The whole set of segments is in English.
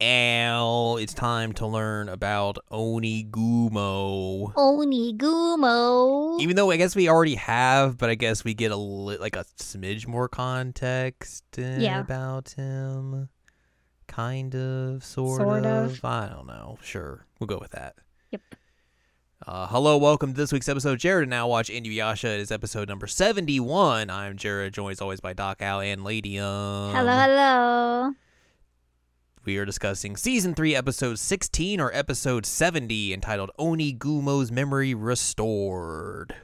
Ow, it's time to learn about Onigumo. Onigumo. Even though I guess we already have, but I guess we get a li- like a smidge more context Yeah. about him. Kind of, sort, Sort of. of. I don't know. Sure, we'll go with that. Yep. Uh, hello, welcome to this week's episode. Jared and now watch Inuyasha. It is episode number seventy-one. I'm Jared, joined as always by Doc Al and Ladium. Hello, hello. We are discussing season 3, episode 16 or episode 70, entitled Onigumo's Memory Restored.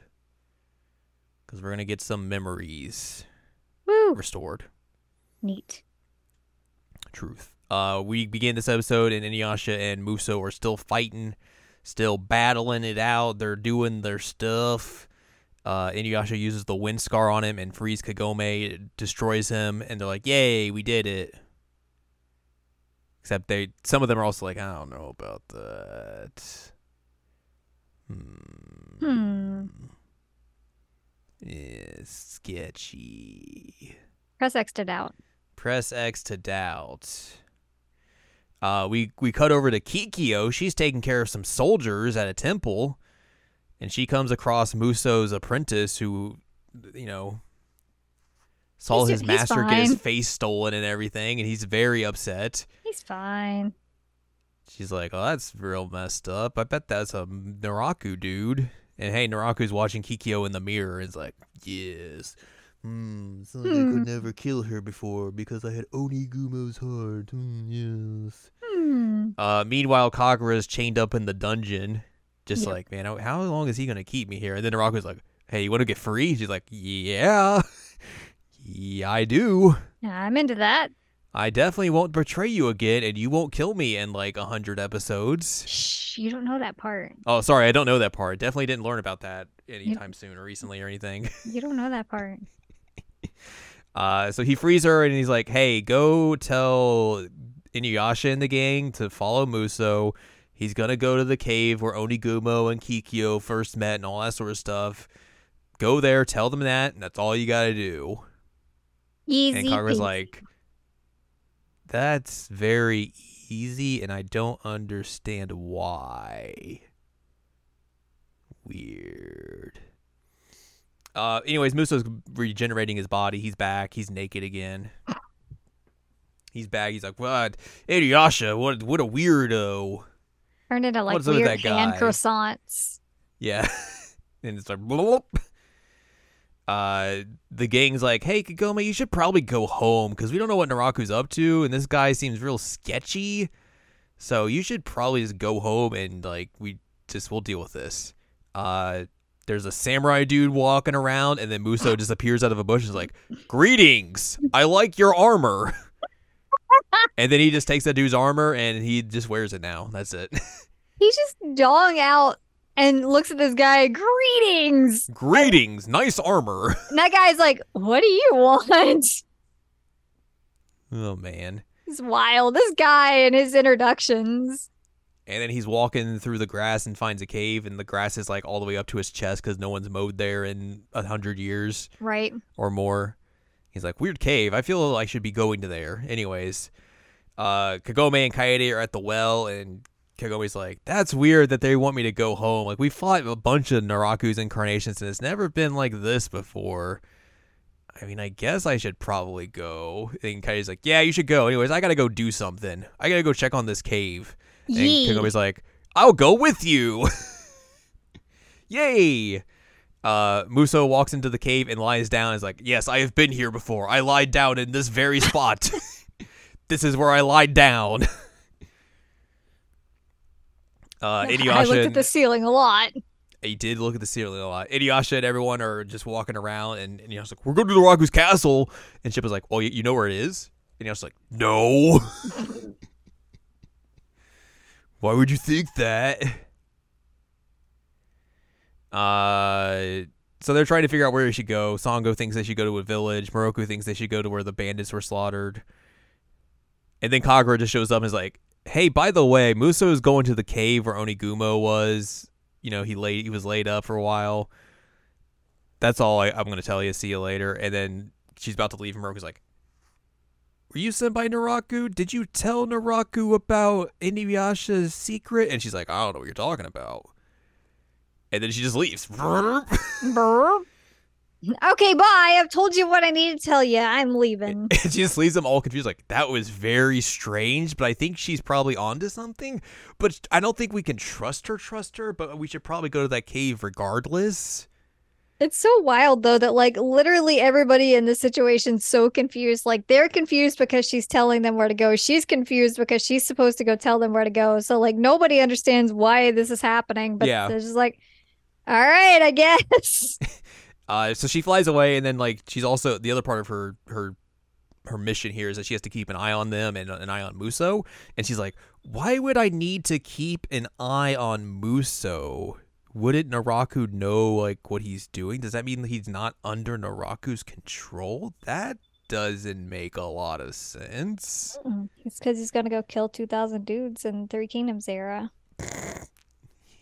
Because we're going to get some memories Woo. restored. Neat. Truth. Uh, we begin this episode, and Inuyasha and Muso are still fighting, still battling it out. They're doing their stuff. Uh, Inuyasha uses the wind scar on him and frees Kagome, destroys him, and they're like, "Yay, we did it!" Except they, some of them are also like, "I don't know about that." Hmm. Hmm. It's sketchy. Press X to doubt. Press X to doubt. Uh, we we cut over to Kikyo. She's taking care of some soldiers at a temple, and she comes across Muso's apprentice, who, you know, saw He's- his master get his face stolen and everything, and he's very upset. He's fine. She's like, "Oh, that's real messed up. I bet that's a Naraku dude." And hey, Naraku's watching Kikyo in the mirror. and is like, "Yes." Hmm, it's like I Hmm. could never kill her before because I had Onigumo's heart. Hmm, yes. Hmm. Uh, meanwhile, Kagura's chained up in the dungeon, just Yep. like, man, how- how long is he gonna keep me here? And then Naraku's like, "Hey, you want to get free?" She's like, "Yeah, yeah, I do. Yeah, I'm into that. I definitely won't betray you again, and you won't kill me in like a hundred episodes." Shh, you don't know that part. Oh, sorry, I don't know that part. Definitely didn't learn about that anytime soon or recently or anything. You don't know that part. Uh, so he frees her and he's like, "Hey, go tell Inuyasha and the gang to follow Muso. He's gonna go to the cave where Onigumo and Kikyo first met and all that sort of stuff. Go there, tell them that, and that's all you gotta do." Easy. and Kagura's peasy. like, "That's very easy, and I don't understand why." Weird. Uh, anyways, Muso's regenerating his body. He's back. He's naked again. He's back. He's like, "What, Inuyasha? What? What a weirdo!" turned into like what's weird hand croissants. Yeah. and it's like, bloop. Uh, the gang's like, hey, Kagome, you should probably go home because we don't know what Naraku's up to, and this guy seems real sketchy. So you should probably just go home and, like, we just, we'll deal with this. Uh, there's a samurai dude walking around, and then Muso just appears out of a bush and is like, greetings, I like your armor. and then he just takes that dude's armor and he just wears it now. That's it. He's just jawing out and looks at this guy. Greetings. greetings, nice armor. And that guy's like, "What do you want?" Oh man. It's wild. This guy and his introductions. And then he's walking through the grass and finds a cave, and the grass is like all the way up to his chest because no one's mowed there in a hundred years Right. or more. He's like, weird cave. I feel like I should be going to there. Anyways, uh, Kagome and Kaede are at the well, and Kagome's like, that's weird that they want me to go home. Like, we fought a bunch of Naraku's incarnations, and it's never been like this before. I mean, I guess I should probably go. And Kaede's like, yeah, you should go. Anyways, I gotta go do something. I gotta go check on this cave. And Yee. Kagome's like, I'll go with you. Yay. Uh, Muso walks into the cave and lies down. And is like, yes, I have been here before. I lied down in this very spot. this is where I lied down. Uh, I looked at the ceiling a lot. he did look at the ceiling a lot. Inuyasha and everyone are just walking around, and Inuyasha's like, "We're going to Naraku's castle," and Shippo's like, "Oh, you, you know where it is?" And Inuyasha's like, "No." Why would you think that? Uh, so they're trying to figure out where they should go. Sango thinks they should go to a village. Miroku thinks they should go to where the bandits were slaughtered. And then Kagura just shows up and is like, "Hey, by the way, Muso is going to the cave where Onigumo was. You know, he laid he was laid up for a while. That's all I, I'm going to tell you. See you later." And then she's about to leave, and Miroku's like, were you sent by Naraku? Did you tell Naraku about Inuyasha's secret? And she's like, I don't know what you're talking about. And then she just leaves. Okay, bye. I've told you what I need to tell you. I'm leaving. She just leaves them all confused. Like, that was very strange, but I think she's probably onto something. But I don't think we can trust her, trust her, but we should probably go to that cave regardless. It's so wild though that like literally everybody in this situation's so confused. Like they're confused because she's telling them where to go. She's confused because she's supposed to go tell them where to go. So like nobody understands why this is happening. But Yeah. they're just like, all right, I guess. Uh, so she flies away, and then like she's also the other part of her her her mission here is that she has to keep an eye on them and an eye on Muso. And she's like, why would I need to keep an eye on Muso? Wouldn't Naraku know like what he's doing? Does that mean that he's not under Naraku's control? That doesn't make a lot of sense. it's because he's gonna go kill two thousand dudes in Three Kingdoms era.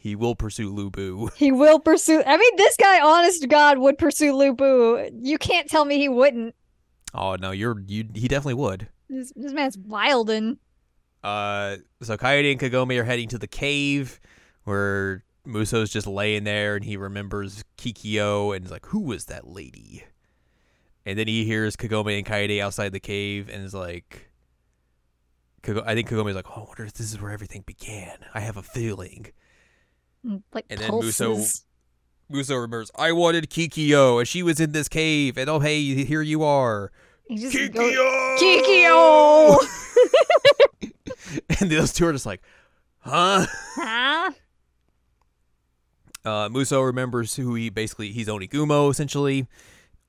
He will pursue Lu Bu. He will pursue. I mean, this guy, honest to God, would pursue Lu Bu. You can't tell me he wouldn't. Oh no, you're you. He definitely would. This, this man's wildin'. Uh, so Kaede and Kagome are heading to the cave where Muso's just laying there and he remembers Kikyo and is like, Who was that lady? And then he hears Kagome and Kaede outside the cave and is like, I think Kagome's like, Oh, I wonder if this is where everything began. I have a feeling. Mm, Like And then Muso- pulses. Muso remembers, I wanted Kikyo and she was in this cave and oh, hey, here you are. He just Kikyo! goes, Kikyo! and those two are just like, Huh? huh? Uh, Muso remembers who he basically he's Onigumo essentially.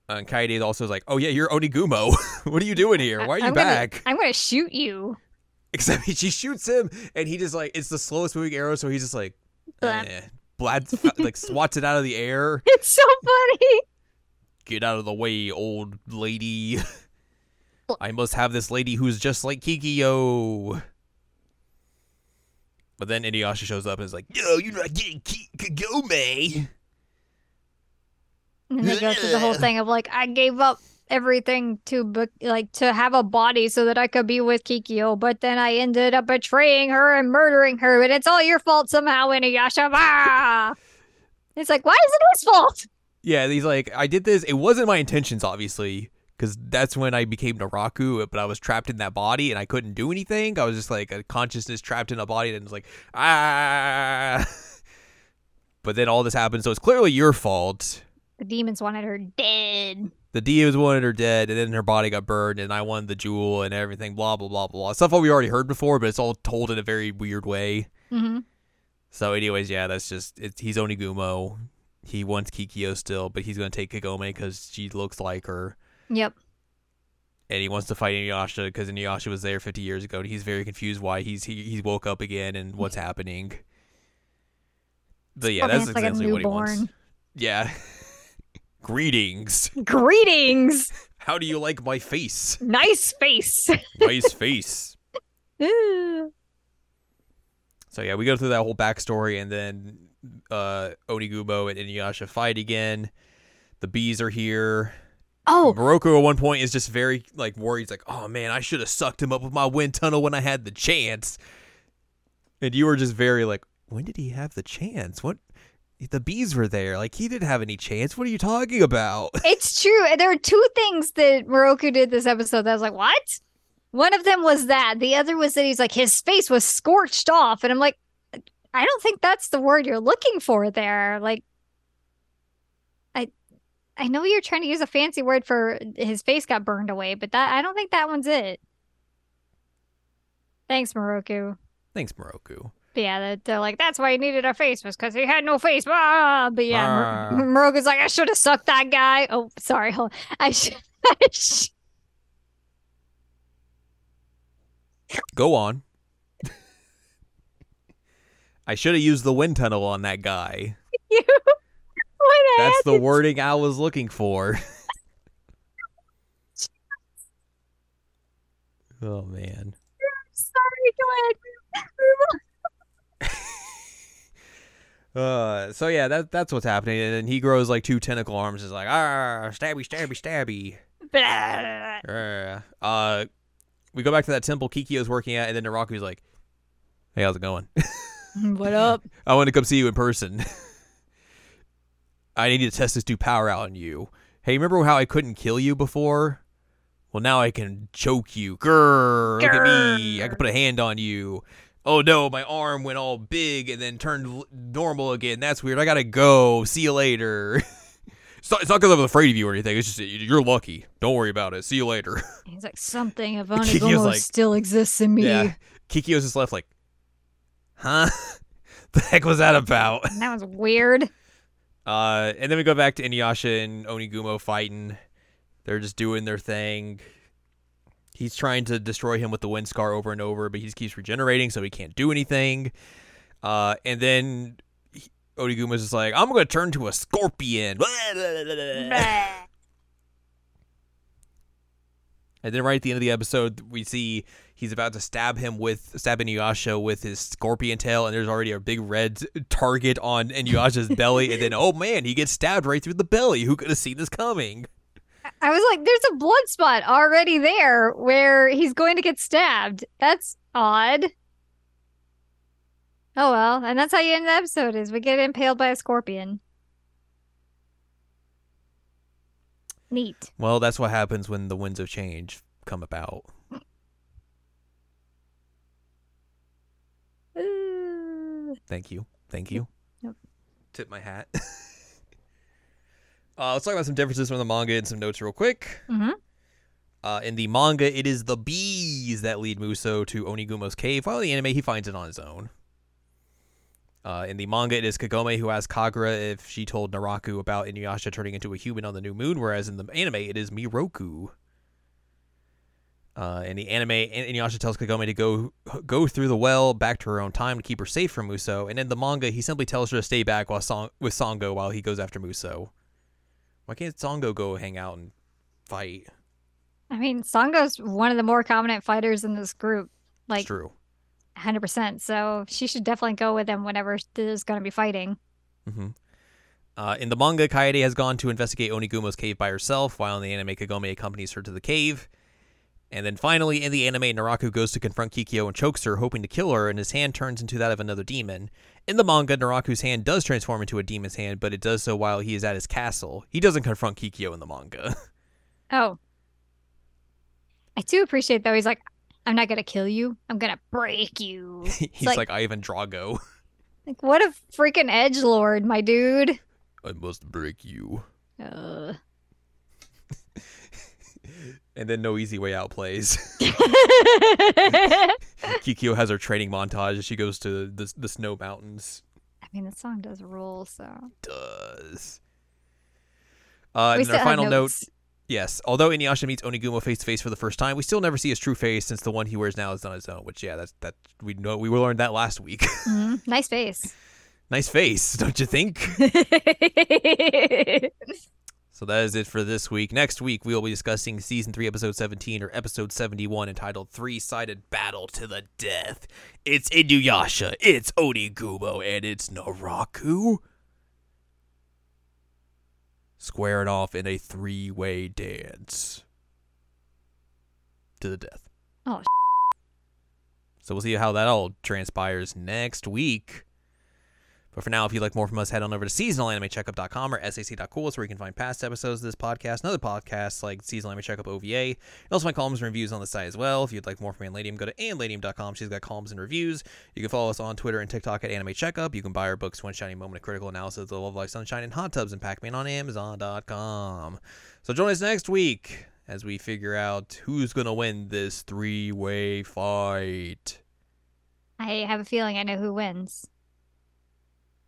Uh, and Kaede also is like, "Oh yeah, you're Onigumo. what are you doing here? Why are you I'm back?" Gonna, I'm gonna shoot you. Except she shoots him, and he just like it's the slowest moving arrow, so he's just like, Blah. eh, blad, like swats it out of the air. It's so funny. Get out of the way, old lady. I must have this lady who's just like Kikyo. But then Inuyasha shows up and is like, "Yo, you're not getting Ki- Kagome." And they go through the whole thing of like, I gave up everything to be- like to have a body so that I could be with Kikyo, but then I ended up betraying her and murdering her, and it's all your fault somehow, Inuyasha. Ah! It's like, why is it his fault? Yeah, he's like, I did this. It wasn't my intentions, obviously, because that's when I became Naraku, but I was trapped in that body and I couldn't do anything. I was just like a consciousness trapped in a body and it's like, ah. But then all this happened, so it's clearly your fault. The demons wanted her dead. The Dias wanted her dead, and then her body got burned, and I won the jewel and everything, blah, blah, blah, blah. Stuff that we already heard before, but it's all told in a very weird way. hmm So, anyways, yeah, that's just it's, he's Onigumo. He wants Kikyo still, but he's gonna take Kagome because she looks like her, Yep. and he wants to fight Inuyasha because Inuyasha was there 50 years ago, and he's very confused why he's he he's woke up again and what's happening. But yeah, that's acts like exactly what he wants. Yeah. Greetings. Greetings. How do you like my face? Nice face. Nice face. So yeah, we go through that whole backstory, and then uh, Onigumo and Inuyasha fight again. The bees are here. oh, Miroku at one point is just very like worried. He's like, "Oh man, I should have sucked him up with my wind tunnel when I had the chance." And you were just very like, "When did he have the chance? What? The bees were there. Like he didn't have any chance. What are you talking about?" it's true. There are two things that Miroku did this episode that I was like, what? One of them was that. The other was that he's like, his face was scorched off. And I'm like, I don't think that's the word you're looking for there. Like, I. I know you're trying to use a fancy word for his face got burned away, but that I don't think that one's it. Thanks, Miroku. Thanks, Morocco. But yeah, they're, they're like, that's why he needed a face was because he had no face. Ah! But yeah, Ah. Mor- Miroku's like, I should have sucked that guy. Oh, sorry. Hold I should. I should. Go on. I should have used the wind tunnel on that guy. You. That's the wording I was looking for. oh man. Sorry, go ahead. Uh, so yeah, that that's what's happening, and then he grows like two tentacle arms. Is like ah, stabby, stabby, stabby. Uh, we go back to that temple Kikyo's working at, and then Naraku's like, "Hey, how's it going? what up? I want to come see you in person. I need to test this new power out on you. Hey, remember how I couldn't kill you before? Well, now I can choke you. Grrr, look at me. I can put a hand on you. Oh no, my arm went all big and then turned normal again. That's weird. I gotta go. See you later. it's not, because I'm afraid of you or anything. It's just you're lucky. Don't worry about it. See you later. He's like, something of Onigumo like- still exists in me. Yeah. Kikyo's just left like, huh? the heck was that about? That was weird. Uh, and then we go back to Inuyasha and Onigumo fighting. They're just doing their thing. He's trying to destroy him with the wind scar over and over, but he just keeps regenerating, so he can't do anything. Uh, and then he- Onigumo's just like, I'm going to turn to a scorpion. And then right at the end of the episode, we see he's about to stab him with stab Inuyasha with his scorpion tail, and there's already a big red target on Inuyasha's belly. And then, oh man, he gets stabbed right through the belly. Who could have seen this coming? I was like, there's a blood spot already there where he's going to get stabbed. That's odd. Oh well, and that's how you end the episode is we get impaled by a scorpion. Neat. Well, that's what happens when the winds of change come about. Thank you. Thank you. Yep. Tip my hat. uh, let's talk about some differences from the manga and some notes real quick. mhm. Uh, in the manga, it is the bees that lead Muso to Onigumo's cave, while in the anime, he finds it on his own. Uh, in the manga, it is Kagome who asks Kagura if she told Naraku about Inuyasha turning into a human on the new moon, whereas in the anime, it is Miroku. Uh, in the anime, Inuyasha tells Kagome to go go through the well back to her own time to keep her safe from Muso, and in the manga, he simply tells her to stay back while Song- with Sango while he goes after Muso. Why can't Sango go hang out and fight? I mean, Sango's one of the more prominent fighters in this group, it's like true. 100%. So she should definitely go with them whenever there's going to be fighting. hmm Uh, in the manga, Kaede has gone to investigate Onigumo's cave by herself, while in the anime, Kagome accompanies her to the cave. And then finally, in the anime, Naraku goes to confront Kikyo and chokes her, hoping to kill her, and his hand turns into that of another demon. In the manga, Naraku's hand does transform into a demon's hand, but it does so while he is at his castle. He doesn't confront Kikyo in the manga. Oh. I do appreciate though. He's like, I'm not going to kill you. I'm going to break you. He's like- like, Ivan Drago. like, what a freaking edge lord, my dude. I must break you. Uh. And then No Easy Way Out plays. Kikyo has her training montage as she goes to the, the snow mountains. I mean, the song does rule, so. does. Uh, We and our final note, yes. Although Inuyasha meets Onigumo face to face for the first time, we still never see his true face since the one he wears now is on his own. Which, yeah, that's that we know we learned that last week. Mhm. Nice face. nice face, don't you think? So that is it for this week. Next week we will be discussing season three, episode seventeen, or episode seventy-one, entitled Three-Sided Battle to the Death." It's Inuyasha, it's Onigumo, and it's Naraku. Squaring off in a three-way dance to the death. Oh, sh- So we'll see how that all transpires next week. But for now, if you'd like more from us, head on over to seasonalanimecheckup.com or sac.cool. Where you can find past episodes of this podcast and other podcasts like Seasonal Anime Checkup OVA. And also find columns and reviews on the site as well. If you'd like more from Anladium, go to anladium.com. She's got columns and reviews. You can follow us on Twitter and TikTok at Anime Checkup. You can buy our books, One Shiny Moment, a critical analysis of the Love Live Sunshine, and Hot Tubs and Pac-Man on Amazon.com. So join us next week as we figure out who's going to win this three-way fight. I have a feeling I know who wins.